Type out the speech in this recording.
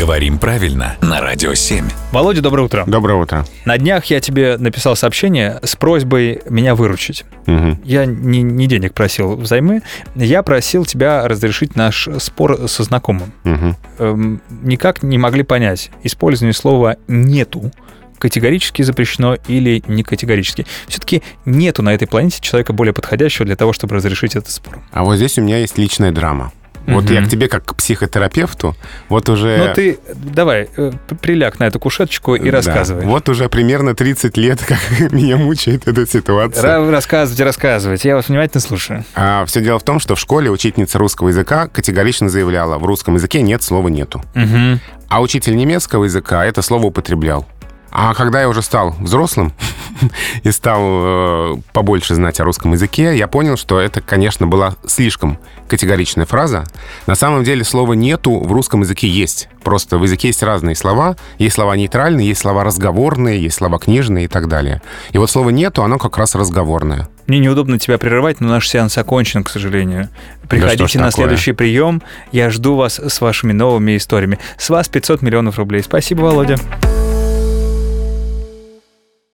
Говорим правильно на Радио 7. Володя, доброе утро. Доброе утро. На днях я тебе написал сообщение с просьбой меня выручить. Мгм. Я не, не денег просил взаймы, я просил тебя разрешить наш спор со знакомым. Мгм. Эм, никак не могли понять, использование слова «нету» категорически запрещено или не категорически. Все-таки нету на этой планете человека более подходящего для того, чтобы разрешить этот спор. А вот здесь у меня есть личная драма. Вот Мгм. я к тебе как к психотерапевту, вот уже... Ну ты давай, э, приляг на эту кушеточку и Да, рассказывай. Вот уже примерно 30 лет, как меня мучает эта ситуация. Ра- Рассказывайте, рассказывайте. Я вас внимательно слушаю. все дело в том, что в школе учительница русского языка категорично заявляла, в русском языке нет слова «нету». Мгм. А учитель немецкого языка это слово употреблял. А когда я уже стал взрослым и стал э, побольше знать о русском языке, я понял, что это, конечно, была слишком категоричная фраза. На самом деле слова «нету» в русском языке есть. Просто в языке есть разные слова. Есть слова нейтральные, есть слова разговорные, есть слова книжные и так далее. И вот слово «нету», оно как раз разговорное. Мне неудобно тебя прерывать, но наш сеанс окончен, к сожалению. Приходите ж на такое? следующий прием. Я жду вас с вашими новыми историями. С вас 500 миллионов рублей. Спасибо, Володя.